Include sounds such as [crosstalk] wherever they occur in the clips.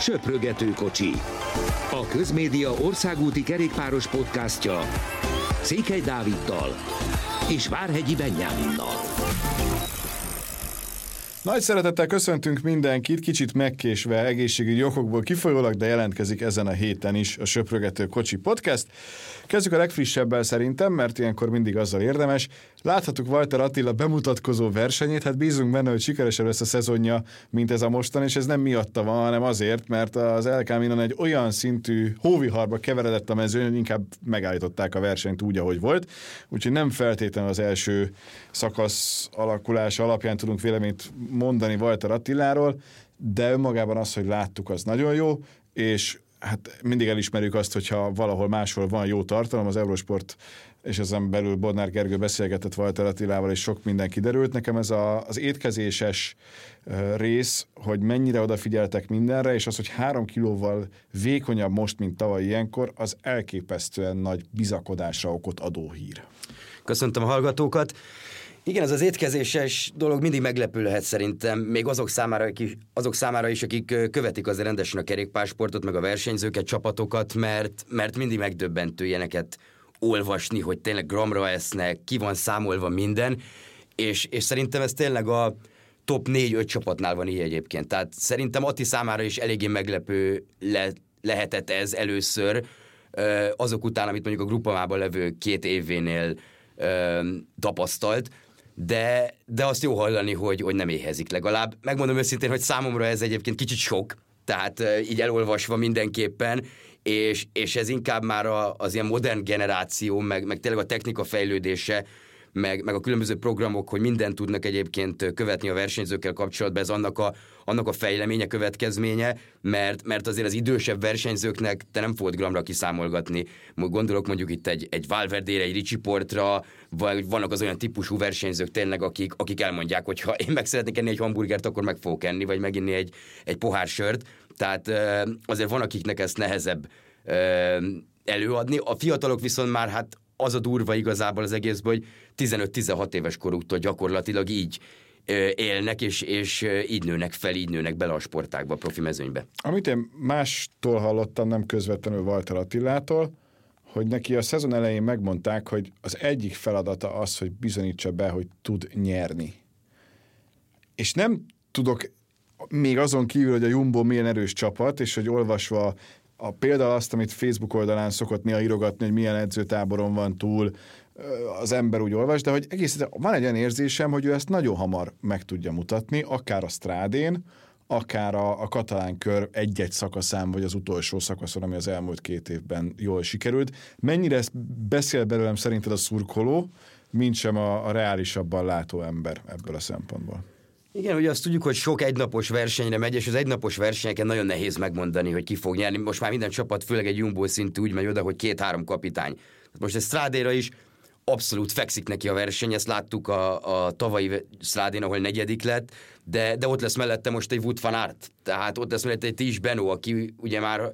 Söprögető kocsi. A Közmédia országúti kerékpáros podcastja Székely Dáviddal és Várhegyi Benyáminnal. Nagy szeretettel köszöntünk mindenkit, kicsit megkésve egészségügyi okokból kifolyólag, de jelentkezik ezen a héten is a Söprögető Kocsi Podcast. Kezdjük a legfrissebbel szerintem, mert ilyenkor mindig azzal érdemes. Láthattuk Walter Attila bemutatkozó versenyét, hát bízunk benne, hogy sikeresebb lesz a szezonja, mint ez a mostan, és ez nem miatta van, hanem azért, mert az El Camino egy olyan szintű hóviharba keveredett a mezőn, hogy inkább megállították a versenyt úgy, ahogy volt. Úgyhogy nem feltétlenül az első szakasz alakulása alapján tudunk véleményt mondani Walter Attiláról, de önmagában az, hogy láttuk, az nagyon jó, és hát mindig elismerjük azt, hogyha valahol máshol van jó tartalom, az Eurosport és ezen belül Bodnár Gergő beszélgetett Walter Attilával, és sok minden kiderült. Nekem ez a, az étkezéses rész, hogy mennyire odafigyeltek mindenre, és az, hogy három kilóval vékonyabb most, mint tavaly ilyenkor, az elképesztően nagy bizakodásra okot adó hír. Köszöntöm a hallgatókat. Igen, ez az étkezéses dolog mindig meglepő lehet szerintem, még azok számára, azok számára is, akik követik azért rendesen a kerékpársportot, meg a versenyzőket, csapatokat, mert, mert mindig megdöbbentő ilyeneket olvasni, hogy tényleg gramra esznek, ki van számolva minden, és, és szerintem ez tényleg a top 4-5 csapatnál van így egyébként. Tehát szerintem Atti számára is eléggé meglepő le, lehetett ez először, azok után, amit mondjuk a grupamában levő két événél tapasztalt, de, de azt jó hallani, hogy, hogy nem éhezik legalább. Megmondom őszintén, hogy számomra ez egyébként kicsit sok, tehát így elolvasva mindenképpen, és, és ez inkább már a, az ilyen modern generáció, meg, meg tényleg a technika fejlődése, meg, meg a különböző programok, hogy mindent tudnak egyébként követni a versenyzőkkel kapcsolatban, ez annak a, annak a fejleménye következménye, mert, mert azért az idősebb versenyzőknek te nem fogod gramra kiszámolgatni. Gondolok mondjuk itt egy, egy Valverdére, egy Ricsi Portra, vagy vannak az olyan típusú versenyzők tényleg, akik, akik elmondják, hogy ha én meg szeretnék enni egy hamburgert, akkor meg fogok enni, vagy meginni egy, egy pohár sört. Tehát azért van, akiknek ezt nehezebb előadni. A fiatalok viszont már hát az a durva igazából az egészben, hogy 15-16 éves koruktól gyakorlatilag így élnek, és, és így nőnek fel, így nőnek bele a sportákba, a profi mezőnybe. Amit én mástól hallottam, nem közvetlenül Walter Attilától, hogy neki a szezon elején megmondták, hogy az egyik feladata az, hogy bizonyítsa be, hogy tud nyerni. És nem tudok még azon kívül, hogy a Jumbo milyen erős csapat, és hogy olvasva a példa azt, amit Facebook oldalán szokott néha írogatni, hogy milyen edzőtáboron van túl, az ember úgy olvas, de hogy egész van egy olyan érzésem, hogy ő ezt nagyon hamar meg tudja mutatni, akár a strádén, akár a, a katalán kör egy-egy szakaszán, vagy az utolsó szakaszon, ami az elmúlt két évben jól sikerült. Mennyire ezt beszél belőlem szerinted a szurkoló, mint sem a, a reálisabban látó ember ebből a szempontból? Igen, ugye azt tudjuk, hogy sok egynapos versenyre megy, és az egynapos versenyeken nagyon nehéz megmondani, hogy ki fog nyerni. Most már minden csapat, főleg egy jumbo szintű úgy megy oda, hogy két-három kapitány. Most egy Strádéra is abszolút fekszik neki a verseny, ezt láttuk a, a tavalyi Strádén, ahol negyedik lett, de, de ott lesz mellette most egy Wood van Aert, tehát ott lesz mellette egy Tis Benó, aki ugye már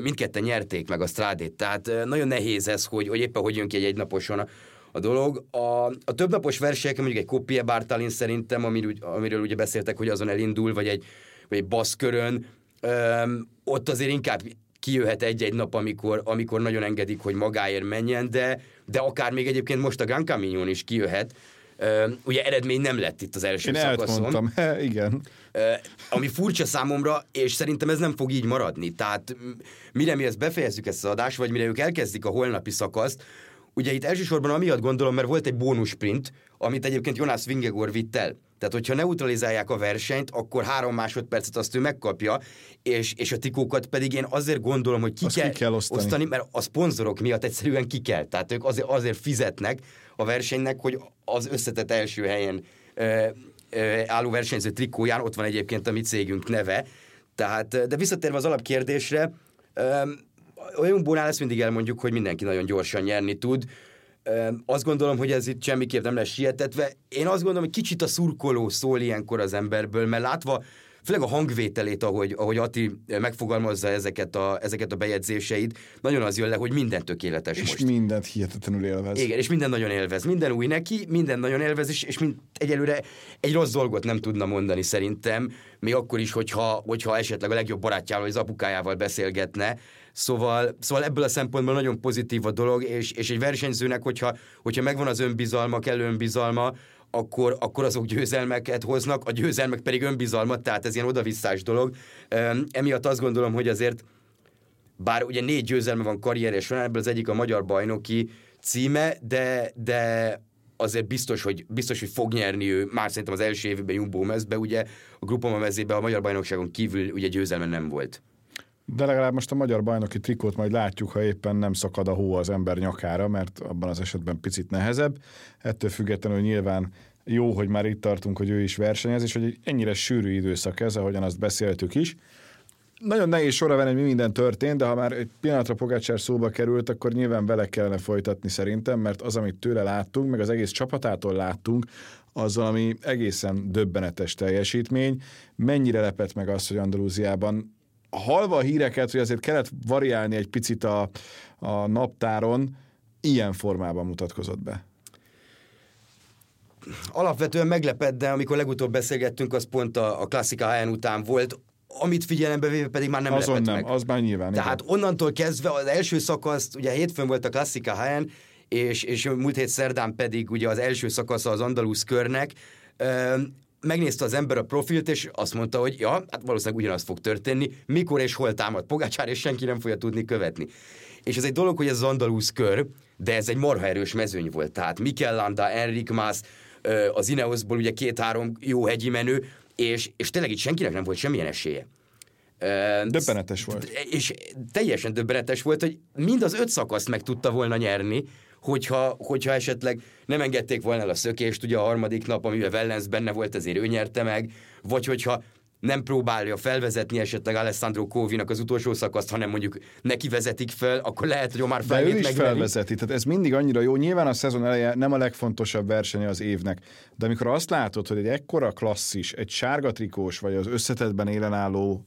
mindketten nyerték meg a Strádét, tehát nagyon nehéz ez, hogy, hogy éppen hogy jön ki egy egynaposon a dolog. A, a többnapos versenyeken, mondjuk egy Kopie Bartalin szerintem, amiről, amiről ugye beszéltek, hogy azon elindul, vagy egy, vagy egy baszkörön, öm, ott azért inkább kijöhet egy-egy nap, amikor, amikor nagyon engedik, hogy magáért menjen, de, de akár még egyébként most a Gran Camino is kijöhet, Uh, ugye eredmény nem lett itt az első Én szakaszon. Mondtam. He, [laughs] igen. Uh, ami furcsa számomra, és szerintem ez nem fog így maradni. Tehát mire mi ezt befejezzük ezt az adást, vagy mire ők elkezdik a holnapi szakaszt, Ugye itt elsősorban amiatt gondolom, mert volt egy bónus sprint, amit egyébként Jonas Vingegor vitt el. Tehát, hogyha neutralizálják a versenyt, akkor három másodpercet azt ő megkapja, és, és a tikókat pedig én azért gondolom, hogy ki, kell, ki kell osztani. osztani, mert a szponzorok miatt egyszerűen ki kell. Tehát ők azért, azért fizetnek a versenynek, hogy az összetett első helyen ö, ö, álló versenyző trikóján ott van egyébként a mi cégünk neve. Tehát, de visszatérve az alapkérdésre, ö, Olyunkbónál ezt mindig elmondjuk, hogy mindenki nagyon gyorsan nyerni tud. Azt gondolom, hogy ez itt semmiképp nem lesz sietetve. Én azt gondolom, hogy kicsit a szurkoló szól ilyenkor az emberből, mert látva főleg a hangvételét, ahogy, ahogy Ati megfogalmazza ezeket a, ezeket a bejegyzéseit, nagyon az jön le, hogy minden tökéletes és most. mindent hihetetlenül élvez. Igen, és minden nagyon élvez. Minden új neki, minden nagyon élvez, és, és mind, egyelőre egy rossz dolgot nem tudna mondani szerintem, még akkor is, hogyha, hogyha esetleg a legjobb barátjával, vagy az apukájával beszélgetne. Szóval, szóval ebből a szempontból nagyon pozitív a dolog, és, és egy versenyzőnek, hogyha, hogyha megvan az önbizalma, kell önbizalma, akkor, akkor azok győzelmeket hoznak, a győzelmek pedig önbizalmat, tehát ez ilyen odavisszás dolog. Emiatt azt gondolom, hogy azért bár ugye négy győzelme van karrierje során, ebből az egyik a magyar bajnoki címe, de, de azért biztos, hogy, biztos, hogy fog nyerni ő, már szerintem az első évben Jumbo mezbe, ugye a Grupama mezében a magyar bajnokságon kívül ugye győzelme nem volt. De legalább most a magyar bajnoki trikót majd látjuk, ha éppen nem szakad a hó az ember nyakára, mert abban az esetben picit nehezebb. Ettől függetlenül nyilván jó, hogy már itt tartunk, hogy ő is versenyez, és hogy ennyire sűrű időszak ez, ahogyan azt beszéltük is. Nagyon nehéz sorra venni, hogy mi minden történt, de ha már egy pillanatra Pogácsár szóba került, akkor nyilván vele kellene folytatni szerintem, mert az, amit tőle láttunk, meg az egész csapatától láttunk, az valami egészen döbbenetes teljesítmény. Mennyire lepett meg az, hogy Andalúziában halva a híreket, hogy azért kellett variálni egy picit a, a naptáron, ilyen formában mutatkozott be alapvetően meglepett, de amikor legutóbb beszélgettünk, az pont a, a klasszika helyen után volt, amit figyelembe véve pedig már nem Azon nem, meg. az már nyilván. Tehát igen. onnantól kezdve az első szakasz, ugye hétfőn volt a klasszika helyen, és, és múlt hét szerdán pedig ugye az első szakasza az Andalusz körnek, megnézte az ember a profilt, és azt mondta, hogy ja, hát valószínűleg ugyanaz fog történni, mikor és hol támad Pogácsár, és senki nem fogja tudni követni. És ez egy dolog, hogy ez az Andalusz kör, de ez egy marha erős mezőny volt. Tehát Mikel Landa, Enric Mas, az Ineosból ugye két-három jó hegyi menő, és, és tényleg itt senkinek nem volt semmilyen esélye. Döbbenetes volt. És teljesen döbbenetes volt, hogy mind az öt szakaszt meg tudta volna nyerni, hogyha, hogyha esetleg nem engedték volna el a szökést, ugye a harmadik nap, amivel Wellens benne volt, ezért ő nyerte meg, vagy hogyha nem próbálja felvezetni esetleg Alessandro Kovinak az utolsó szakaszt, hanem mondjuk neki vezetik fel, akkor lehet, hogy Omar De ő is felvezeti, tehát ez mindig annyira jó. Nyilván a szezon eleje nem a legfontosabb versenye az évnek, de amikor azt látod, hogy egy ekkora klasszis, egy sárga trikós, vagy az összetetben élenálló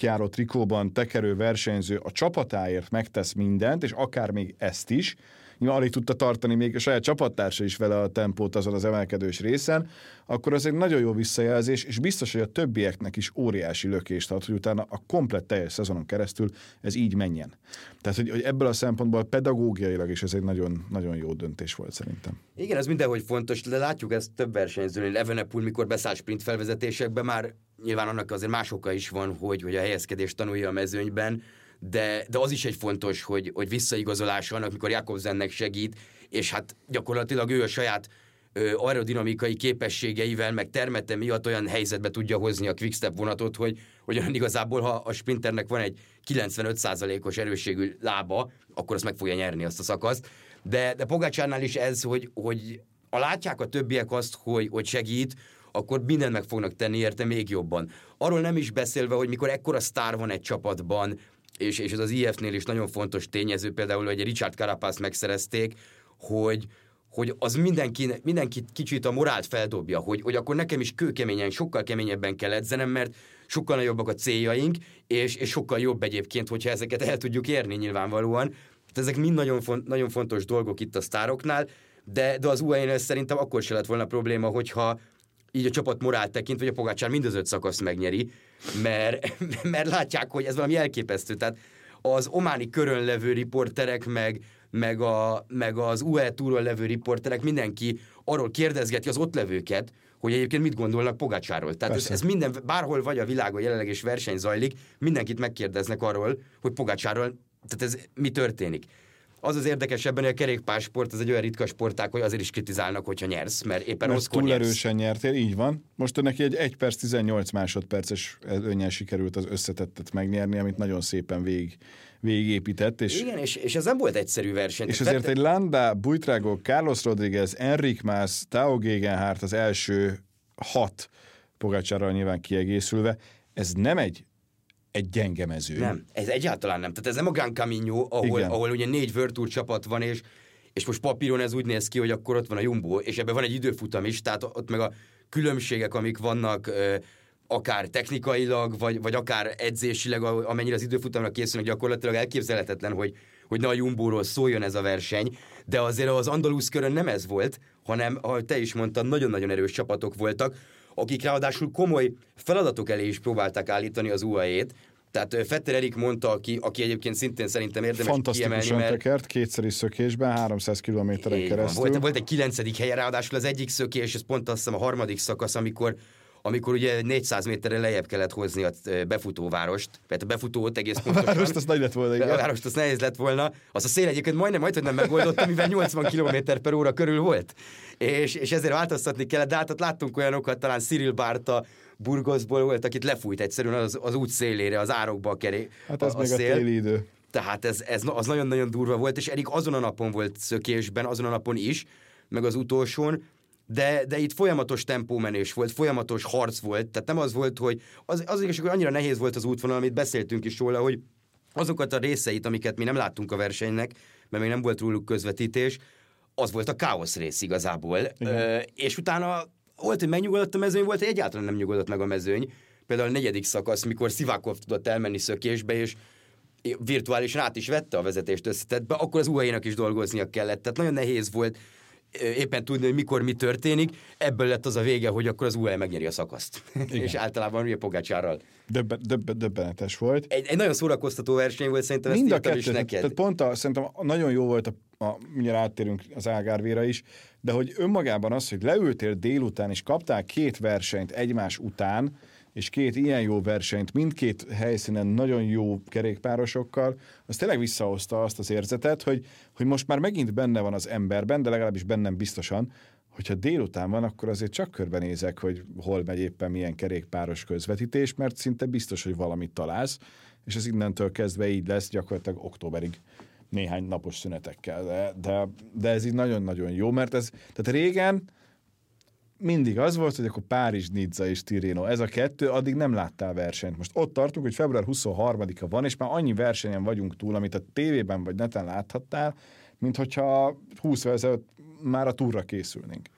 járó trikóban tekerő versenyző a csapatáért megtesz mindent, és akár még ezt is, nyilván alig tudta tartani még a saját csapattársa is vele a tempót azon az emelkedős részen, akkor az egy nagyon jó visszajelzés, és biztos, hogy a többieknek is óriási lökést ad, hogy utána a komplett teljes szezonon keresztül ez így menjen. Tehát, hogy, hogy ebből a szempontból pedagógiailag is ez egy nagyon, nagyon jó döntés volt szerintem. Igen, ez mindenhogy fontos, de látjuk ezt több versenyzőnél. Evenepul, mikor beszáll sprint felvezetésekbe, már nyilván annak azért más oka is van, hogy, hogy a helyezkedést tanulja a mezőnyben, de, de az is egy fontos, hogy, hogy visszaigazolás van, amikor Jakobsennek segít, és hát gyakorlatilag ő a saját ö, aerodinamikai képességeivel, meg termete miatt olyan helyzetbe tudja hozni a quickstep vonatot, hogy, hogy olyan igazából, ha a sprinternek van egy 95%-os erősségű lába, akkor azt meg fogja nyerni azt a szakaszt. De, de Pogácsárnál is ez, hogy, hogy a látják a többiek azt, hogy, hogy segít, akkor mindent meg fognak tenni érte még jobban. Arról nem is beszélve, hogy mikor ekkora sztár van egy csapatban, és, és ez az IF-nél is nagyon fontos tényező, például, hogy Richard Carapaz megszerezték, hogy, hogy az mindenki, mindenki kicsit a morált feldobja, hogy, hogy akkor nekem is kőkeményen, sokkal keményebben kell edzenem, mert sokkal nagyobbak a céljaink, és, és sokkal jobb egyébként, hogyha ezeket el tudjuk érni nyilvánvalóan. Tehát ezek mind nagyon, font, nagyon fontos dolgok itt a sztároknál, de, de az UAE-nél szerintem akkor se lett volna probléma, hogyha így a csapat morált tekint, hogy a Pogácsár mind az öt szakaszt megnyeri, mert, [laughs] mert látják, hogy ez valami elképesztő. Tehát az ománi körön levő riporterek, meg, meg, a, meg az UE túron levő riporterek, mindenki arról kérdezgeti az ott levőket, hogy egyébként mit gondolnak Pogácsáról. Tehát ez, ez, minden, bárhol vagy a világon jelenleg is verseny zajlik, mindenkit megkérdeznek arról, hogy Pogácsáról, tehát ez mi történik az az érdekes ebben, hogy a kerékpársport az egy olyan ritka sporták, hogy azért is kritizálnak, hogyha nyersz, mert éppen mert túl nyersz. erősen nyertél, így van. Most neki egy 1 perc 18 másodperces önnyel sikerült az összetettet megnyerni, amit nagyon szépen végig, végigépített. És, Igen, és, és ez nem volt egyszerű verseny. És azért egy Landa, Buitrago, Carlos Rodriguez, Enric Mas, Tao Gegenhardt az első hat Pogácsárral nyilván kiegészülve, ez nem egy egy gyenge mező. Nem, ez egyáltalán nem. Tehát ez nem a Gran Camino, ahol, ahol ugye négy Virtual csapat van, és, és most papíron ez úgy néz ki, hogy akkor ott van a Jumbo, és ebben van egy időfutam is, tehát ott meg a különbségek, amik vannak akár technikailag, vagy, vagy akár edzésileg, amennyire az időfutamra készülnek, gyakorlatilag elképzelhetetlen, hogy, hogy ne a Jumbo-ról szóljon ez a verseny, de azért az Andalusz körön nem ez volt, hanem, ahogy te is mondtad, nagyon-nagyon erős csapatok voltak, akik ráadásul komoly feladatok elé is próbálták állítani az UAE-t, tehát Fetter Erik mondta, aki, aki egyébként szintén szerintem érdemes Fantasztikusan kiemelni, mert... tekert, kétszeri szökésben, 300 kilométeren keresztül. Volt, volt egy kilencedik helye, ráadásul az egyik szökés, ez pont azt hiszem a harmadik szakasz, amikor amikor ugye 400 méterre lejjebb kellett hozni a befutóvárost, tehát a befutót egész pontosan. A várost az nagy lett volna, igen. A várost az nehéz lett volna. Az a szél egyébként majdnem, majdnem nem megoldott, mivel 80 km per óra körül volt. És, és ezért változtatni kellett, de hát ott láttunk olyanokat, talán Cyril Bárta, Burgosból volt, akit lefújt egyszerűen az, az út szélére, az árokba a keré. Hát ez a, a még szél. a téli idő. Tehát ez, ez az nagyon-nagyon durva volt, és Erik azon a napon volt szökésben, azon a napon is, meg az utolsón, de, de itt folyamatos tempómenés volt, folyamatos harc volt, tehát nem az volt, hogy az, az igazság, hogy annyira nehéz volt az útvonal, amit beszéltünk is róla, hogy azokat a részeit, amiket mi nem láttunk a versenynek, mert még nem volt róluk közvetítés, az volt a káosz rész igazából. Ö, és utána volt, hogy megnyugodott a mezőny, volt, hogy egyáltalán nem nyugodott meg a mezőny. Például a negyedik szakasz, mikor Szivákov tudott elmenni szökésbe, és virtuálisan át is vette a vezetést összetetbe, akkor az UAE-nak is dolgoznia kellett. Tehát nagyon nehéz volt éppen tudni, hogy mikor mi történik. Ebből lett az a vége, hogy akkor az UAE megnyeri a szakaszt. [laughs] és általában ugye Pogácsárral. Döbbe, döbbe, döbbenetes volt. Egy, egy nagyon szórakoztató verseny volt, szerintem Mind ezt a kettő, is neked. Tehát pont a, szerintem nagyon jó volt, a, a, mindjárt áttérünk az Ágárvéra is, de hogy önmagában az, hogy leültél délután, és kaptál két versenyt egymás után, és két ilyen jó versenyt mindkét helyszínen nagyon jó kerékpárosokkal, az tényleg visszahozta azt az érzetet, hogy, hogy most már megint benne van az emberben, de legalábbis bennem biztosan, hogyha délután van, akkor azért csak körbenézek, hogy hol megy éppen milyen kerékpáros közvetítés, mert szinte biztos, hogy valamit találsz, és ez innentől kezdve így lesz gyakorlatilag októberig néhány napos szünetekkel, de, de, de ez így nagyon-nagyon jó, mert ez, tehát régen mindig az volt, hogy akkor Párizs, Nizza és Tirreno, ez a kettő, addig nem láttál versenyt. Most ott tartunk, hogy február 23-a van, és már annyi versenyen vagyunk túl, amit a tévében vagy neten láthattál, mint hogyha 20 évvel már a túra készülnénk.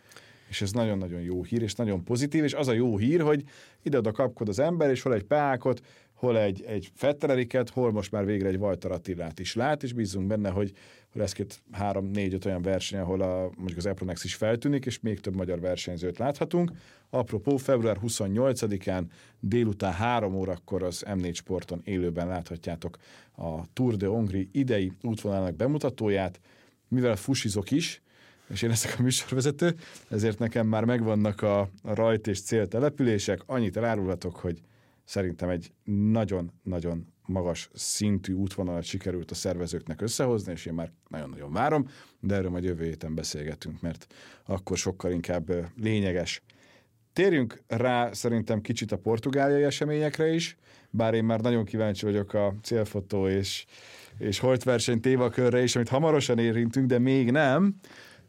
És ez nagyon-nagyon jó hír, és nagyon pozitív, és az a jó hír, hogy ide-oda kapkod az ember, és hol egy pákot, hol egy, egy Fettereriket, hol most már végre egy Vajtar Attilát is lát, és bízunk benne, hogy lesz két, három, négy, öt olyan verseny, ahol a, mondjuk az Epronex is feltűnik, és még több magyar versenyzőt láthatunk. Apropó, február 28-án délután három órakor az M4 Sporton élőben láthatjátok a Tour de Hongri idei útvonalának bemutatóját, mivel fusizok is, és én leszek a műsorvezető, ezért nekem már megvannak a, a rajt és céltelepülések. Annyit elárulhatok, hogy Szerintem egy nagyon-nagyon magas szintű útvonalat sikerült a szervezőknek összehozni, és én már nagyon-nagyon várom, de erről majd jövő héten beszélgetünk, mert akkor sokkal inkább lényeges. Térjünk rá szerintem kicsit a portugáliai eseményekre is, bár én már nagyon kíváncsi vagyok a célfotó és, és holtverseny témakörre is, amit hamarosan érintünk, de még nem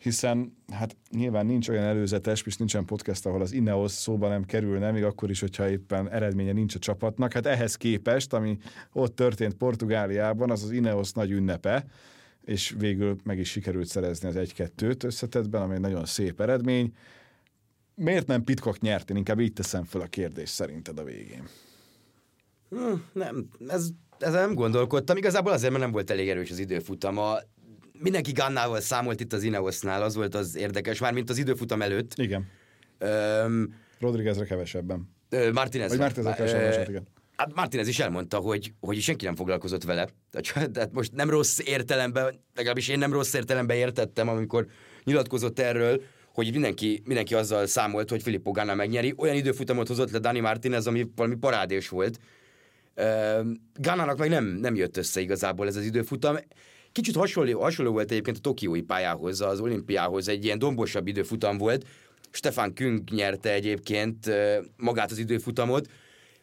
hiszen hát nyilván nincs olyan előzetes, és nincsen podcast, ahol az Ineos szóba nem kerülne, még akkor is, hogyha éppen eredménye nincs a csapatnak. Hát ehhez képest, ami ott történt Portugáliában, az az Ineos nagy ünnepe, és végül meg is sikerült szerezni az egy-kettőt összetetben, ami egy nagyon szép eredmény. Miért nem Pitkok nyert? Én inkább így teszem fel a kérdést szerinted a végén. Hmm, nem, ez, ezzel nem gondolkodtam. Igazából azért, mert nem volt elég erős az időfutama mindenki Gannával számolt itt az Ineosnál, az volt az érdekes, már mint az időfutam előtt. Igen. Um, Rodriguezre kevesebben. Uh, Martinez. Vagy Martinezre kevesebben, igen. Hát Martinez is elmondta, hogy, hogy senki nem foglalkozott vele. Tehát, [laughs] tehát most nem rossz értelemben, legalábbis én nem rossz értelemben értettem, amikor nyilatkozott erről, hogy mindenki, mindenki azzal számolt, hogy Filippo Ganna megnyeri. Olyan időfutamot hozott le Dani Martinez, ami valami parádés volt. Uh, Gannának meg nem, nem jött össze igazából ez az időfutam. Kicsit hasonló, hasonló volt egyébként a tokiói pályához, az olimpiához, egy ilyen dombosabb időfutam volt. Stefan Küng nyerte egyébként magát az időfutamot,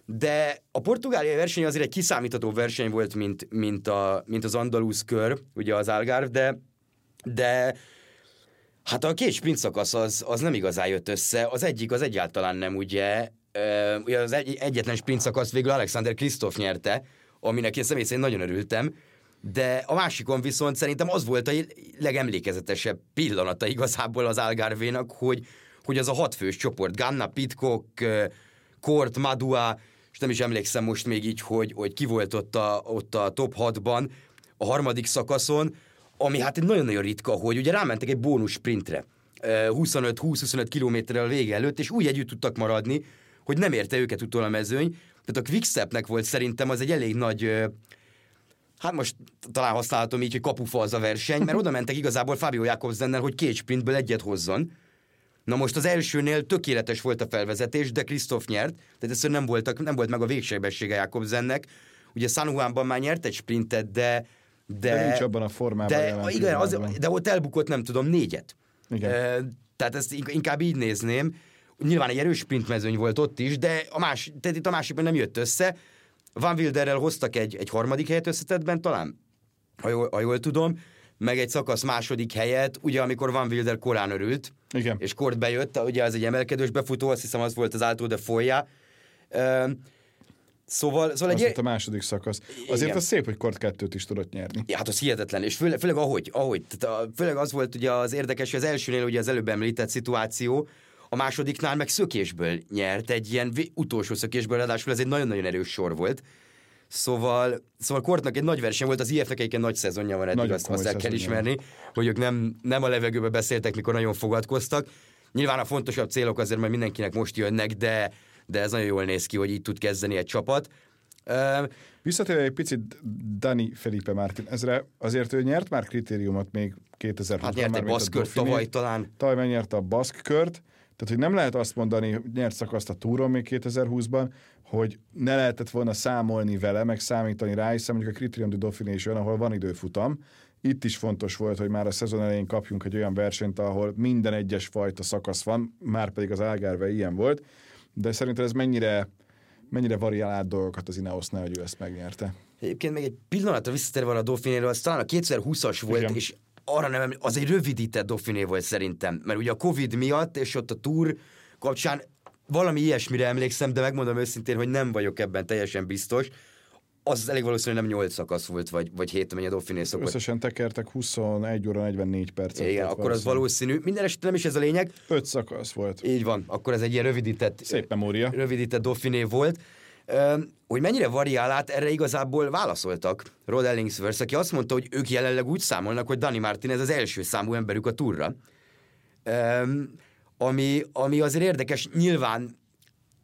de a portugáliai verseny azért egy kiszámítható verseny volt, mint, mint, a, mint az Andalusz kör, ugye az Algarve, de, de hát a két sprint szakasz az, az nem igazán jött össze. Az egyik az egyáltalán nem, ugye, ugye az egy, egyetlen sprint szakasz végül Alexander Kristoff nyerte, aminek én személy szerint nagyon örültem, de a másikon viszont szerintem az volt a legemlékezetesebb pillanata igazából az Algarvénak, hogy, hogy az a hatfős csoport, Ganna, Pitcock, Kort, Madua, és nem is emlékszem most még így, hogy, hogy ki volt ott a, ott a top 6-ban a harmadik szakaszon, ami hát egy nagyon-nagyon ritka, hogy ugye rámentek egy bónus sprintre. 25-20-25 kilométerrel vége előtt, és úgy együtt tudtak maradni, hogy nem érte őket utol a mezőny. Tehát a Quickstepnek volt szerintem az egy elég nagy, hát most talán használhatom így, hogy kapufa az a verseny, mert oda mentek igazából Fábio Jakobsennel, hogy két sprintből egyet hozzon. Na most az elsőnél tökéletes volt a felvezetés, de Krisztof nyert, tehát egyszerűen nem, voltak, nem volt meg a végsebessége Jakobsennek. Ugye San Juanban már nyert egy sprintet, de de, de nincs abban a formában. De, igen, az, de ott elbukott nem tudom négyet. Igen. E, tehát ezt inkább így nézném. Nyilván egy erős sprintmezőny volt ott is, de a más, tehát itt a másikban nem jött össze. Van Wilderrel hoztak egy, egy harmadik helyet összetettben talán, ha jól, ha jól tudom, meg egy szakasz második helyet, ugye amikor Van Wilder korán örült, Igen. és kort bejött, ugye az egy emelkedős befutó, azt hiszem az volt az által de folyá. Szóval, szóval egy... a második szakasz. Azért Igen. az szép, hogy kort kettőt is tudott nyerni. Ja, hát az hihetetlen, és főleg, főleg ahogy, ahogy. Tehát a, főleg az volt ugye az érdekes, hogy az elsőnél ugye az előbb említett szituáció, a másodiknál meg szökésből nyert, egy ilyen utolsó szökésből, ráadásul ez egy nagyon-nagyon erős sor volt. Szóval, szóval Kortnak egy nagy verseny volt, az IF-nek egy nagy szezonja van eddig, azt, azt el kell ismerni, hogy ők nem, nem a levegőbe beszéltek, mikor nagyon fogadkoztak. Nyilván a fontosabb célok azért majd mindenkinek most jönnek, de, de ez nagyon jól néz ki, hogy így tud kezdeni egy csapat. Visszatérve egy picit Dani Felipe Martin, ezre azért ő nyert már kritériumot még 2020-ban. Hát nyert egy baszkört tavaly talán. Tavaly megnyerte a baszkkört, tehát, hogy nem lehet azt mondani, hogy nyert szakaszt a túron még 2020-ban, hogy ne lehetett volna számolni vele, meg számítani rá, hiszen mondjuk a Criterium du Dauphiné is olyan, ahol van időfutam. Itt is fontos volt, hogy már a szezon elején kapjunk egy olyan versenyt, ahol minden egyes fajta szakasz van, már pedig az Algarve ilyen volt, de szerintem ez mennyire, mennyire variál át dolgokat az Ineosnál, hogy ő ezt megnyerte. Egyébként még egy pillanatra visszatérve a Dauphinéről, az talán a 2020-as volt, Igen. és arra nem az egy rövidített Dauphiné volt szerintem, mert ugye a Covid miatt, és ott a túr kapcsán valami ilyesmire emlékszem, de megmondom őszintén, hogy nem vagyok ebben teljesen biztos. Az elég valószínű, hogy nem 8 szakasz volt, vagy, vagy 7, amennyi a Dauphiné szokott. Összesen tekertek 21 óra 44 percet. Igen, akkor az valószínű. Minden esetben nem is ez a lényeg. 5 szakasz volt. Így van, akkor ez egy ilyen rövidített, Szép memória. rövidített Dauphiné volt. Hogy mennyire variál át, erre igazából válaszoltak Rod Ellingsworth, aki azt mondta, hogy ők jelenleg úgy számolnak, hogy Dani Martin ez az első számú emberük a turra. Ami, ami azért érdekes, nyilván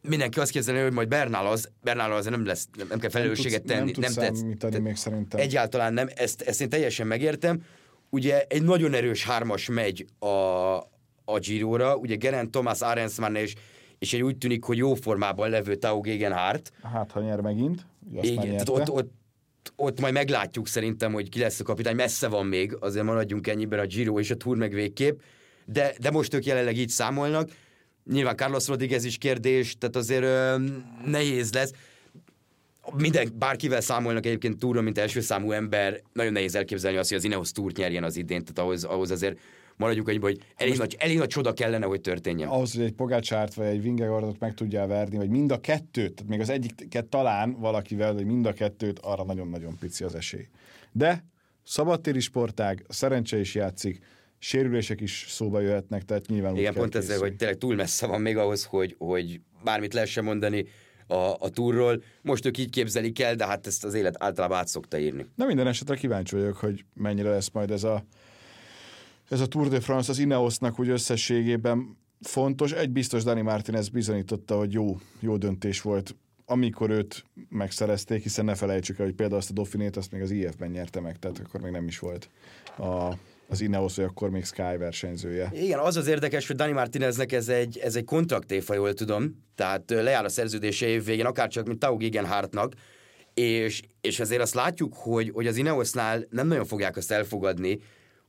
mindenki azt képzelni, hogy majd Bernál az, Bernál az nem lesz, nem, nem kell felelősséget tenni. Nem, nem tetsz, még szerintem. Egyáltalán nem, ezt, ezt én teljesen megértem. Ugye egy nagyon erős hármas megy a, a Giro-ra, ugye Geraint Thomas, Arensman és és egy úgy tűnik, hogy jó formában levő Tao Gegenhardt. Hát, ha nyer megint. Igen, tehát ott, ott, ott majd meglátjuk szerintem, hogy ki lesz a kapitány. Messze van még, azért maradjunk ennyiben a Giro és a Tour meg végképp. De, de most ők jelenleg így számolnak. Nyilván Carlos Rodriguez is kérdés, tehát azért ö, nehéz lesz. Minden, bárkivel számolnak egyébként túron, mint első számú ember, nagyon nehéz elképzelni azt, hogy az Ineos túrt nyerjen az idén, tehát ahhoz, ahhoz azért maradjunk egyben, hogy elég, nagy, elég nagy csoda kellene, hogy történjen. Ahhoz, hogy egy Pogácsárt vagy egy Vingegardot meg tudjál verni, vagy mind a kettőt, tehát még az egyiket talán valakivel, vagy mind a kettőt, arra nagyon-nagyon pici az esély. De szabadtéri sportág, szerencse is játszik, sérülések is szóba jöhetnek, tehát nyilván Igen, pont ezzel, hogy tényleg túl messze van még ahhoz, hogy, hogy bármit lehessen mondani a, a túrról. Most ők így képzelik el, de hát ezt az élet általában át szokta írni. Na minden esetre kíváncsi vagyok, hogy mennyire lesz majd ez a ez a Tour de France az Ineosnak úgy összességében fontos. Egy biztos Dani Martinez bizonyította, hogy jó, jó döntés volt, amikor őt megszerezték, hiszen ne felejtsük el, hogy például azt a Dauphinét azt még az IF-ben nyerte meg, tehát akkor még nem is volt a, az Ineos, vagy akkor még Sky versenyzője. Igen, az az érdekes, hogy Dani Martineznek ez egy, ez egy kontraktéfa, jól tudom, tehát lejár a szerződése év végén, akár csak mint Tau Gegenhardtnak, és, és azért azt látjuk, hogy, hogy az Ineosnál nem nagyon fogják azt elfogadni,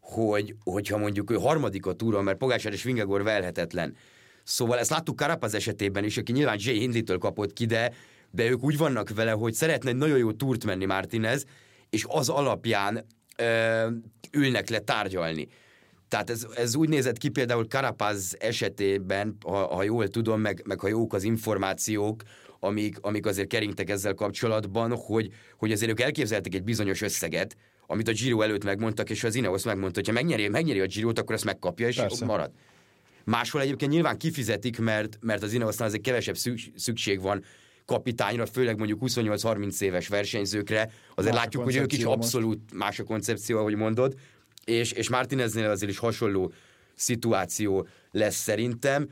hogy, hogyha mondjuk ő harmadik a túron, mert Pogácsár és Vingegor velhetetlen. Szóval ezt láttuk Karapaz esetében is, aki nyilván Jay Hindley-től kapott ki, de, de ők úgy vannak vele, hogy szeretne egy nagyon jó túrt menni Martinez, és az alapján ö, ülnek le tárgyalni. Tehát ez, ez úgy nézett ki például Karapaz esetében, ha, ha jól tudom, meg, meg ha jók az információk, amik, amik azért keringtek ezzel kapcsolatban, hogy, hogy azért ők elképzeltek egy bizonyos összeget, amit a Giro előtt megmondtak, és az Ineos megmondta, hogy ha megnyeri, megnyeri a Girot, akkor ezt megkapja, és Persze. marad. Máshol egyébként nyilván kifizetik, mert, mert az Ineosznál azért kevesebb szükség van kapitányra, főleg mondjuk 28-30 éves versenyzőkre. Azért más látjuk, hogy ők is abszolút más a koncepció, ahogy mondod, és, és Martineznél azért is hasonló szituáció lesz szerintem.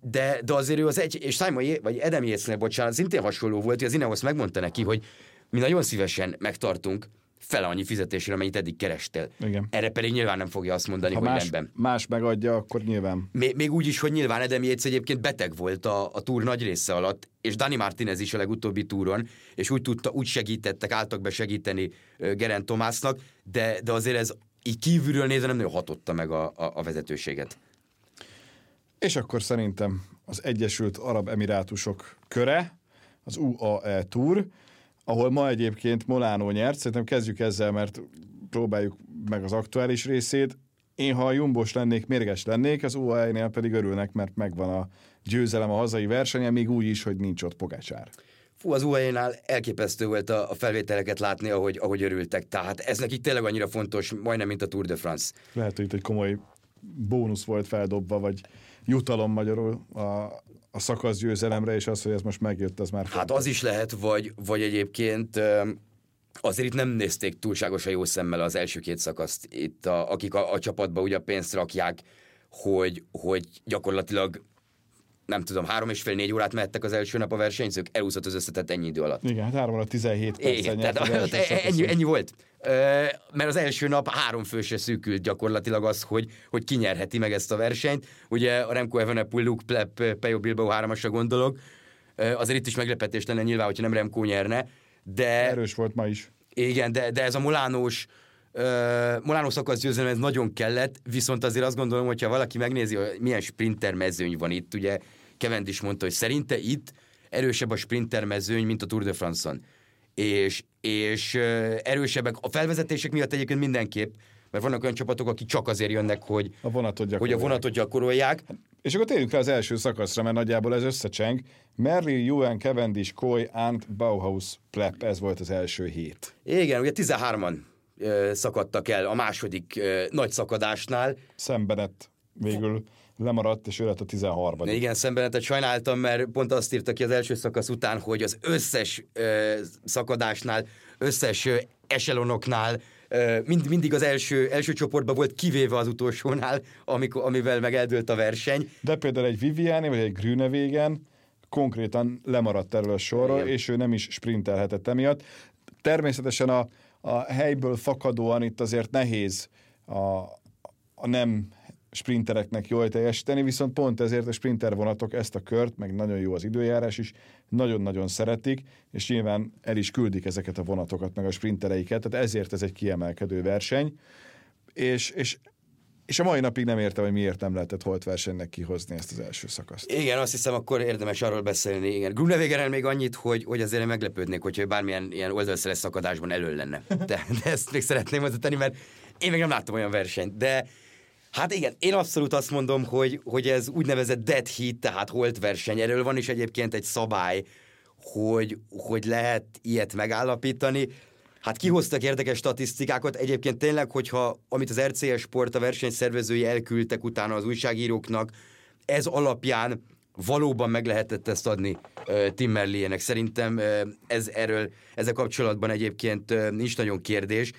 De, de azért ő az egy, és Simon, vagy Edem Jéznél, bocsánat, szintén hasonló volt, hogy az Ineos megmondta neki, hogy mi nagyon szívesen megtartunk fele annyi fizetésre, amennyit eddig kerestél. Igen. Erre pedig nyilván nem fogja azt mondani, ha hogy más, rendben. más megadja, akkor nyilván. Még, még úgy is, hogy nyilván Edem Yates egyébként beteg volt a, a túr nagy része alatt, és Dani Martinez is a legutóbbi túron, és úgy tudta, úgy segítettek, álltak be segíteni Geren Tomásznak, de, de azért ez így kívülről nézve nem nagyon hatotta meg a, a, a vezetőséget. És akkor szerintem az Egyesült Arab Emirátusok köre, az UAE Tour, ahol ma egyébként Molánó nyert. Szerintem kezdjük ezzel, mert próbáljuk meg az aktuális részét. Én, ha a Jumbos lennék, mérges lennék, az UAE-nél pedig örülnek, mert megvan a győzelem a hazai versenye, még úgy is, hogy nincs ott Pogácsár. Fú, az UAE-nál elképesztő volt a, a felvételeket látni, ahogy, ahogy örültek. Tehát ez nekik tényleg annyira fontos, majdnem, mint a Tour de France. Lehet, hogy itt egy komoly bónusz volt feldobva, vagy jutalom magyarul a, a szakasz és az, hogy ez most megjött, az már... Hát fontos. az is lehet, vagy, vagy egyébként azért itt nem nézték túlságosan jó szemmel az első két szakaszt, itt a, akik a, a csapatba ugye pénzt rakják, hogy, hogy gyakorlatilag nem tudom, három és fél négy órát mehettek az első nap a versenyzők, elúszott az összetett ennyi idő alatt. Igen, hát három alatt 17 percen tehát az [laughs] ennyi, ennyi volt. Mert az első nap három fősre szűkült gyakorlatilag az, hogy, hogy kinyerheti meg ezt a versenyt. Ugye a Remco Evenepoel, Luke Plep, Pejo Bilbao hármasra gondolok. Azért itt is meglepetés lenne nyilván, hogyha nem Remco nyerne. De, Erős volt ma is. Igen, de, de ez a Molánós Uh, Molánó szakasz győzelem ez nagyon kellett, viszont azért azt gondolom, hogyha valaki megnézi, hogy milyen sprinter mezőny van itt, ugye Kevend is mondta, hogy szerinte itt erősebb a sprinter mezőny, mint a Tour de France-on. És, és erősebbek a felvezetések miatt egyébként mindenképp, mert vannak olyan csapatok, akik csak azért jönnek, hogy a vonatot gyakorolják. Hogy a vonatot gyakorolják. És akkor térjünk rá az első szakaszra, mert nagyjából ez összecseng. Merli, Juan, Cavendish, Koy, Ant, Bauhaus, Plep, ez volt az első hét. Igen, ugye 13-an szakadtak el a második nagy szakadásnál. Szembenett végül lemaradt, és ő lett a 13 Igen, szembenetet sajnáltam, mert pont azt írta ki az első szakasz után, hogy az összes ö, szakadásnál, összes ö, eselonoknál ö, mind, mindig az első, első csoportban volt, kivéve az utolsónál, amikor, amivel meg eldőlt a verseny. De például egy Viviani vagy egy Grünevégen konkrétan lemaradt erről a sorról, Igen. és ő nem is sprintelhetett emiatt. Természetesen a, a helyből fakadóan itt azért nehéz a, a nem sprintereknek jól teljesíteni, viszont pont ezért a sprinter vonatok ezt a kört, meg nagyon jó az időjárás is, nagyon-nagyon szeretik, és nyilván el is küldik ezeket a vonatokat, meg a sprintereiket, tehát ezért ez egy kiemelkedő verseny, és, és és a mai napig nem értem, hogy miért nem lehetett holt versenynek kihozni ezt az első szakaszt. Igen, azt hiszem, akkor érdemes arról beszélni. Igen. Grunewegeren még annyit, hogy, hogy azért meglepődnék, hogyha bármilyen ilyen oldalszeres szakadásban elő lenne. De, de ezt még szeretném hozzátenni, mert én még nem láttam olyan versenyt. De Hát igen, én abszolút azt mondom, hogy, hogy ez úgynevezett dead heat, tehát holt verseny. Erről van is egyébként egy szabály, hogy, hogy lehet ilyet megállapítani. Hát kihoztak érdekes statisztikákat. Egyébként tényleg, hogyha amit az RCS Sport, a versenyszervezői elküldtek utána az újságíróknak, ez alapján valóban meg lehetett ezt adni uh, Timmerlének. Szerintem uh, ez erről, ezzel kapcsolatban egyébként uh, nincs nagyon kérdés.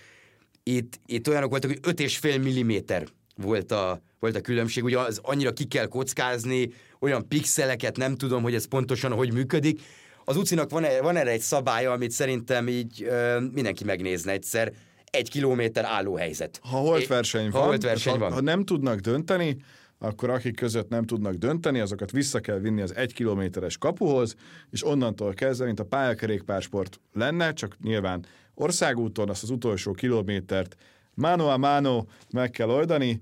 Itt, itt olyanok voltak, hogy 5,5 milliméter volt a, volt a különbség. Ugye az annyira ki kell kockázni, olyan pixeleket nem tudom, hogy ez pontosan hogy működik. Az ucinak van, van erre egy szabálya, amit szerintem így ö, mindenki megnézne egyszer. Egy kilométer álló helyzet. Ha holt verseny van, ha, holt verseny ha, van. ha nem tudnak dönteni, akkor akik között nem tudnak dönteni, azokat vissza kell vinni az egy kilométeres kapuhoz, és onnantól kezdve, mint a pályakerékpársport lenne, csak nyilván országúton azt az utolsó kilométert mano a mano meg kell oldani,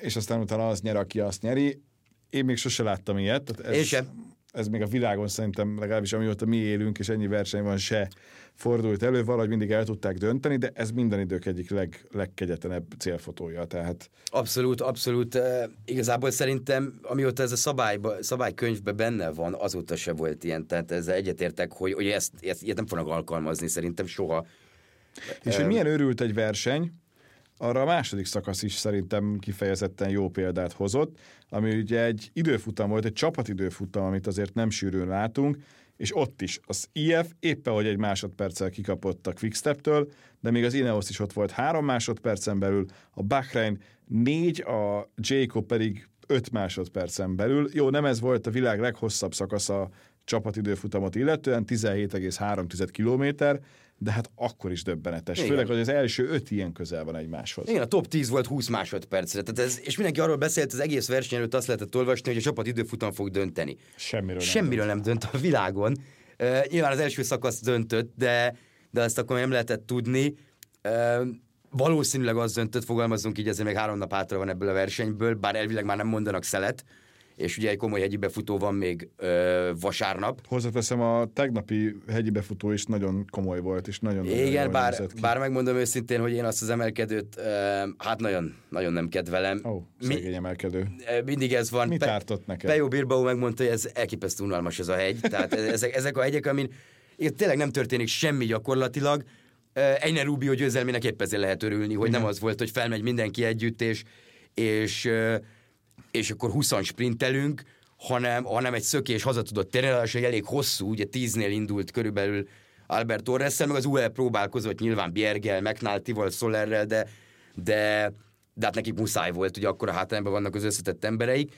és aztán utána az nyer, aki azt nyeri. Én még sose láttam ilyet. Tehát ez, Én sem. Ez még a világon szerintem legalábbis amióta mi élünk, és ennyi verseny van, se fordult elő, valahogy mindig el tudták dönteni, de ez minden idők egyik leg, legkegyetlenebb célfotója. Tehát... Abszolút, abszolút. igazából szerintem, amióta ez a szabályba, szabálykönyvben benne van, azóta se volt ilyen. Tehát ezzel egyetértek, hogy, hogy ezt, ezt ilyet nem fognak alkalmazni szerintem soha. És hogy milyen őrült egy verseny, arra a második szakasz is szerintem kifejezetten jó példát hozott, ami ugye egy időfutam volt, egy csapatidőfutam, amit azért nem sűrűn látunk, és ott is az IF éppen, hogy egy másodperccel kikapott a Quickstep-től, de még az Ineos is ott volt három másodpercen belül, a Bahrain négy, a Jacob pedig öt másodpercen belül. Jó, nem ez volt a világ leghosszabb szakasza csapatidőfutamot illetően, 17,3 kilométer, de hát akkor is döbbenetes. Igen. Főleg, hogy az első öt ilyen közel van egymáshoz. Igen, a top 10 volt 20 másodpercre. Tehát ez, és mindenki arról beszélt az egész verseny előtt azt lehetett olvasni, hogy a csapat időfutam fog dönteni. Semmiről nem Semmiről dönt. nem dönt a világon. Uh, nyilván az első szakasz döntött, de, de azt akkor nem lehetett tudni. Uh, valószínűleg az döntött, fogalmazunk így, ezért még három nap hátra van ebből a versenyből, bár elvileg már nem mondanak szelet, és ugye egy komoly hegyi befutó van még ö, vasárnap. Hozzáteszem, a tegnapi hegyi befutó is nagyon komoly volt, és nagyon Igen, bár, bár megmondom őszintén, hogy én azt az emelkedőt, ö, hát nagyon, nagyon nem kedvelem. Ó, oh, szegény Mi, emelkedő. Mindig ez van. Mit ártott neked? Pejo Bilbao megmondta, hogy ez elképesztő unalmas ez a hegy. Tehát ezek, ezek a hegyek, amin igen, tényleg nem történik semmi gyakorlatilag. Einer Rubio győzelmének épp ezért lehet örülni, hogy Igen. nem az volt, hogy felmegy mindenki együtt, és, és és akkor 20 sprintelünk, hanem, hanem egy szökés haza tudott térni, hogy elég hosszú, ugye 10-nél indult körülbelül Albert torres meg az UE próbálkozott nyilván Biergel, McNulty-val, Solerrel, de, de, de hát nekik muszáj volt, ugye akkor a hátrányban vannak az összetett embereik.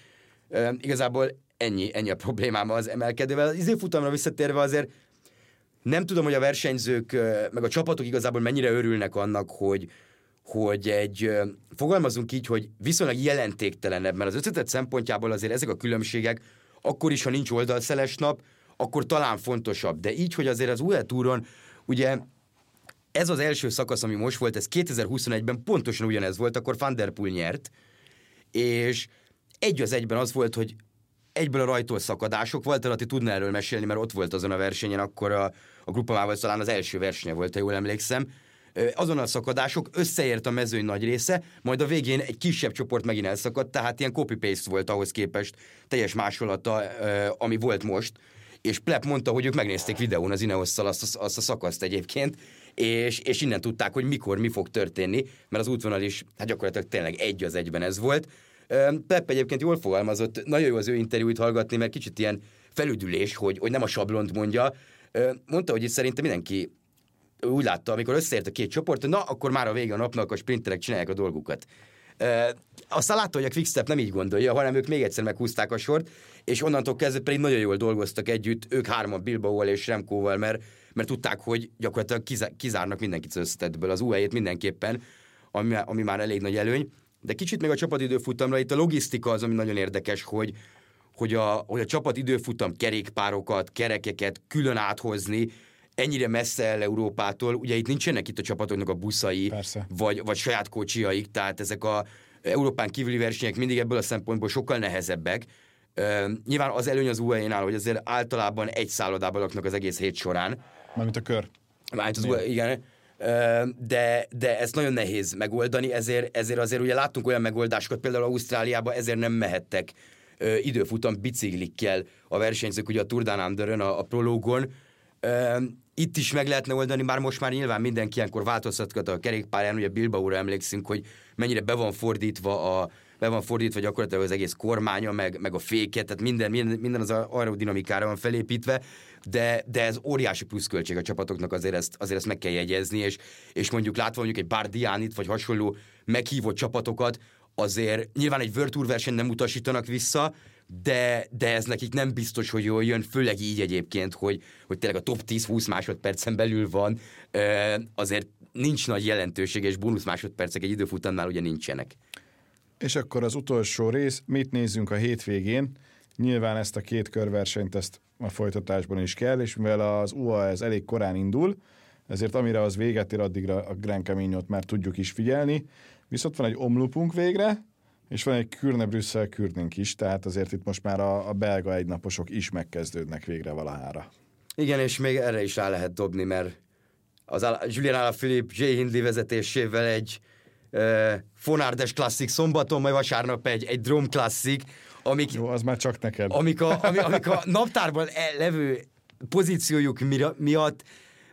E, igazából ennyi, ennyi a problémám az emelkedővel. Az izéfutamra visszatérve azért nem tudom, hogy a versenyzők, meg a csapatok igazából mennyire örülnek annak, hogy, hogy egy, fogalmazunk így, hogy viszonylag jelentéktelenebb, mert az összetett szempontjából azért ezek a különbségek, akkor is, ha nincs oldalszeles nap, akkor talán fontosabb. De így, hogy azért az UE túron, ugye ez az első szakasz, ami most volt, ez 2021-ben pontosan ugyanez volt, akkor Van Der Poel nyert, és egy az egyben az volt, hogy egyből a rajtól szakadások. Walter Atti tudna erről mesélni, mert ott volt azon a versenyen, akkor a, a grupamával talán az első versenye volt, ha jól emlékszem, azonnal szakadások, összeért a mezőny nagy része, majd a végén egy kisebb csoport megint elszakadt, tehát ilyen copy-paste volt ahhoz képest teljes másolata, ami volt most, és Plep mondta, hogy ők megnézték videón az Ineosszal azt, azt a szakaszt egyébként, és, és innen tudták, hogy mikor, mi fog történni, mert az útvonal is, hát gyakorlatilag tényleg egy az egyben ez volt. Pep egyébként jól fogalmazott, nagyon jó az ő interjúit hallgatni, mert kicsit ilyen felüdülés, hogy, hogy nem a sablont mondja. Mondta, hogy itt szerintem mindenki úgy látta, amikor összeért a két csoport, na, akkor már a vége a napnak a sprinterek csinálják a dolgukat. E, aztán látta, hogy a Quickstep nem így gondolja, hanem ők még egyszer meghúzták a sort, és onnantól kezdve pedig nagyon jól dolgoztak együtt, ők hárman Bilbaóval és Remkóval, mert, mert tudták, hogy gyakorlatilag kizárnak mindenkit az összetetből, az UE-t mindenképpen, ami, ami már elég nagy előny. De kicsit még a csapatidőfutamra, itt a logisztika az, ami nagyon érdekes, hogy, hogy a, hogy a csapatidőfutam kerékpárokat, kerekeket külön áthozni, ennyire messze el Európától, ugye itt nincsenek itt a csapatoknak a buszai, vagy, vagy saját kocsiaik, tehát ezek a Európán kívüli versenyek mindig ebből a szempontból sokkal nehezebbek. Uh, nyilván az előny az UE-nál, hogy azért általában egy szállodában laknak az egész hét során. Mármint a kör. Mármint az UE, igen. De, de ezt nagyon nehéz megoldani, ezért, ezért azért ugye láttunk olyan megoldásokat, például Ausztráliában ezért nem mehettek időfutam biciklikkel a versenyzők, ugye a Tour Down Under-ön, a, a prológon, itt is meg lehetne oldani, már most már nyilván mindenki ilyenkor változtatgat a kerékpályán, ugye Bilbaóra emlékszünk, hogy mennyire be van fordítva a, be van fordítva gyakorlatilag az egész kormánya, meg, meg a féket, tehát minden, minden, minden az aerodinamikára van felépítve, de, de ez óriási pluszköltség a csapatoknak, azért ezt, azért ezt meg kell jegyezni, és, és mondjuk látva mondjuk egy Bardiánit, vagy hasonló meghívott csapatokat, azért nyilván egy World Tour versenyt nem utasítanak vissza, de, de ez nekik nem biztos, hogy jól jön, főleg így egyébként, hogy, hogy tényleg a top 10-20 másodpercen belül van, azért nincs nagy jelentőség, és bónusz másodpercek egy időfutamnál ugye nincsenek. És akkor az utolsó rész, mit nézzünk a hétvégén? Nyilván ezt a két körversenyt ezt a folytatásban is kell, és mivel az UA ez elég korán indul, ezért amire az véget ér, addigra a Grand Camino-t már tudjuk is figyelni. Viszont van egy omlupunk végre, és van egy Kürne Brüsszel Kürnünk is, tehát azért itt most már a, a belga egynaposok is megkezdődnek végre valahára. Igen, és még erre is rá lehet dobni, mert az Julian Alaphilippe J. Hindley vezetésével egy uh, Fonárdes klasszik szombaton, majd vasárnap egy, egy drum klasszik, amik... Jó, az már csak neked. Amik a, amik, amik a [laughs] naptárban levő pozíciójuk miatt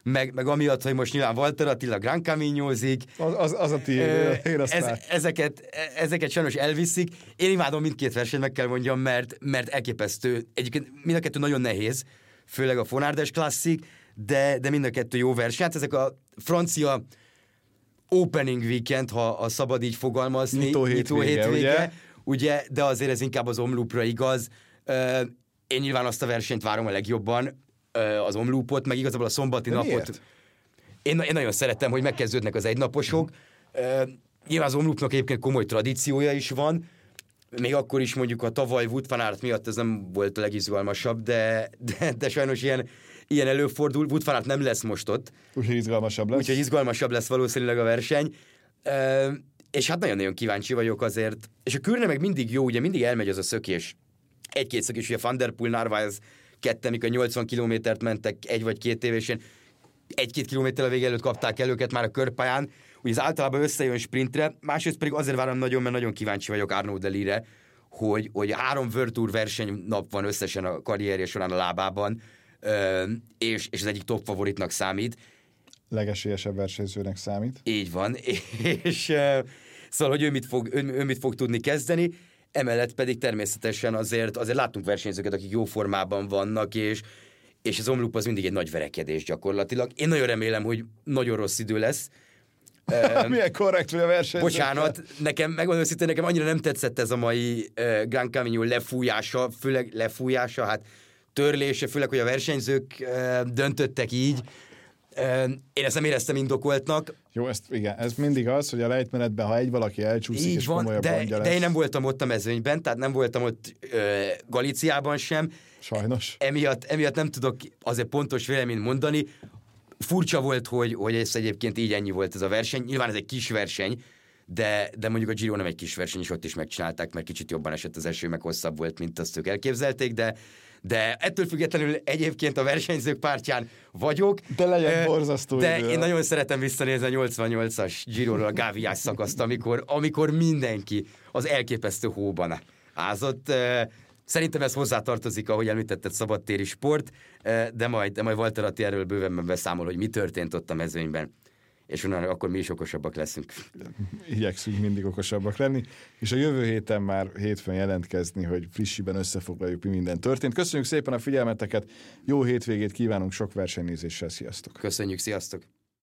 meg, meg amiatt, hogy most nyilván Walter Attila Gran Caminozik. Az, az, az a tiéd, én azt ez, ezeket, ezeket sajnos elviszik. Én imádom mindkét versenyt, meg kell mondjam, mert, mert elképesztő. Egyébként mind a kettő nagyon nehéz, főleg a Fonárdes klasszik, de, de mind a kettő jó verseny. Hát ezek a francia opening weekend, ha a szabad így fogalmazni. Nyitó hétvége, hétvége ugye? ugye? De azért ez inkább az omlupra igaz. Én nyilván azt a versenyt várom a legjobban, az omlúpot, meg igazából a szombati De napot. miért? Én, én nagyon szeretem, hogy megkezdődnek az egynaposok. Uh, nyilván az omlúpnak egyébként komoly tradíciója is van, még akkor is mondjuk a tavaly Wood van Aert miatt ez nem volt a legizgalmasabb, de, de, de sajnos ilyen, ilyen előfordul. Wood van Aert nem lesz most ott. Úgyhogy izgalmasabb lesz. Úgyhogy izgalmasabb lesz valószínűleg a verseny. Uh, és hát nagyon-nagyon kíváncsi vagyok azért. És a Kürne meg mindig jó, ugye mindig elmegy az a szökés. Egy-két szökés, ugye Van Der Poel, Narvaez, ketten, mikor 80 kilométert mentek egy vagy két évesen, egy-két kilométer a vége előtt kapták el őket már a körpályán, ugye ez általában összejön sprintre, másrészt pedig azért várom nagyon, mert nagyon kíváncsi vagyok Arnaud Delire, hogy, hogy három World Tour verseny nap van összesen a karrierje során a lábában, és, és az egyik top favoritnak számít. Legesélyesebb versenyzőnek számít. Így van, [laughs] és szóval, hogy ő mit fog, ő, ő mit fog tudni kezdeni, Emellett pedig természetesen azért, azért láttunk versenyzőket, akik jó formában vannak, és, és az omlup az mindig egy nagy verekedés gyakorlatilag. Én nagyon remélem, hogy nagyon rossz idő lesz. [laughs] Milyen korrekt vagy a verseny. Bocsánat, nekem, megmondom őszintén, nekem annyira nem tetszett ez a mai uh, Gran Camino lefújása, főleg lefújása, hát törlése, főleg, hogy a versenyzők uh, döntöttek így. Én ezt nem éreztem indokoltnak. Jó, ezt, igen, ez mindig az, hogy a lejtmenetben, ha egy valaki elcsúszik, Így és van, komolyabb de, lesz. de én nem voltam ott a mezőnyben, tehát nem voltam ott ö, Galíciában sem. Sajnos. Emiatt, emiatt nem tudok azért pontos véleményt mondani. Furcsa volt, hogy, hogy ez egyébként így ennyi volt ez a verseny. Nyilván ez egy kis verseny, de, de mondjuk a Giro nem egy kis verseny, és ott is megcsinálták, mert kicsit jobban esett az eső, meg hosszabb volt, mint azt ők elképzelték, de, de ettől függetlenül egyébként a versenyzők pártján vagyok. De legyen borzasztó De idő. én nagyon szeretem visszanézni a 88-as Giro-ról a Gáviás szakaszt, amikor, amikor mindenki az elképesztő hóban ázott. Szerintem ez hozzátartozik, ahogy említetted, szabadtéri sport, de majd, de majd Walter Atti erről bővenben beszámol, hogy mi történt ott a mezőnyben és onnan akkor mi is okosabbak leszünk. [laughs] Igyekszünk mindig okosabbak lenni, és a jövő héten már hétfőn jelentkezni, hogy frissiben összefoglaljuk, mi minden történt. Köszönjük szépen a figyelmeteket, jó hétvégét kívánunk sok versenynézéssel, sziasztok! Köszönjük, sziasztok!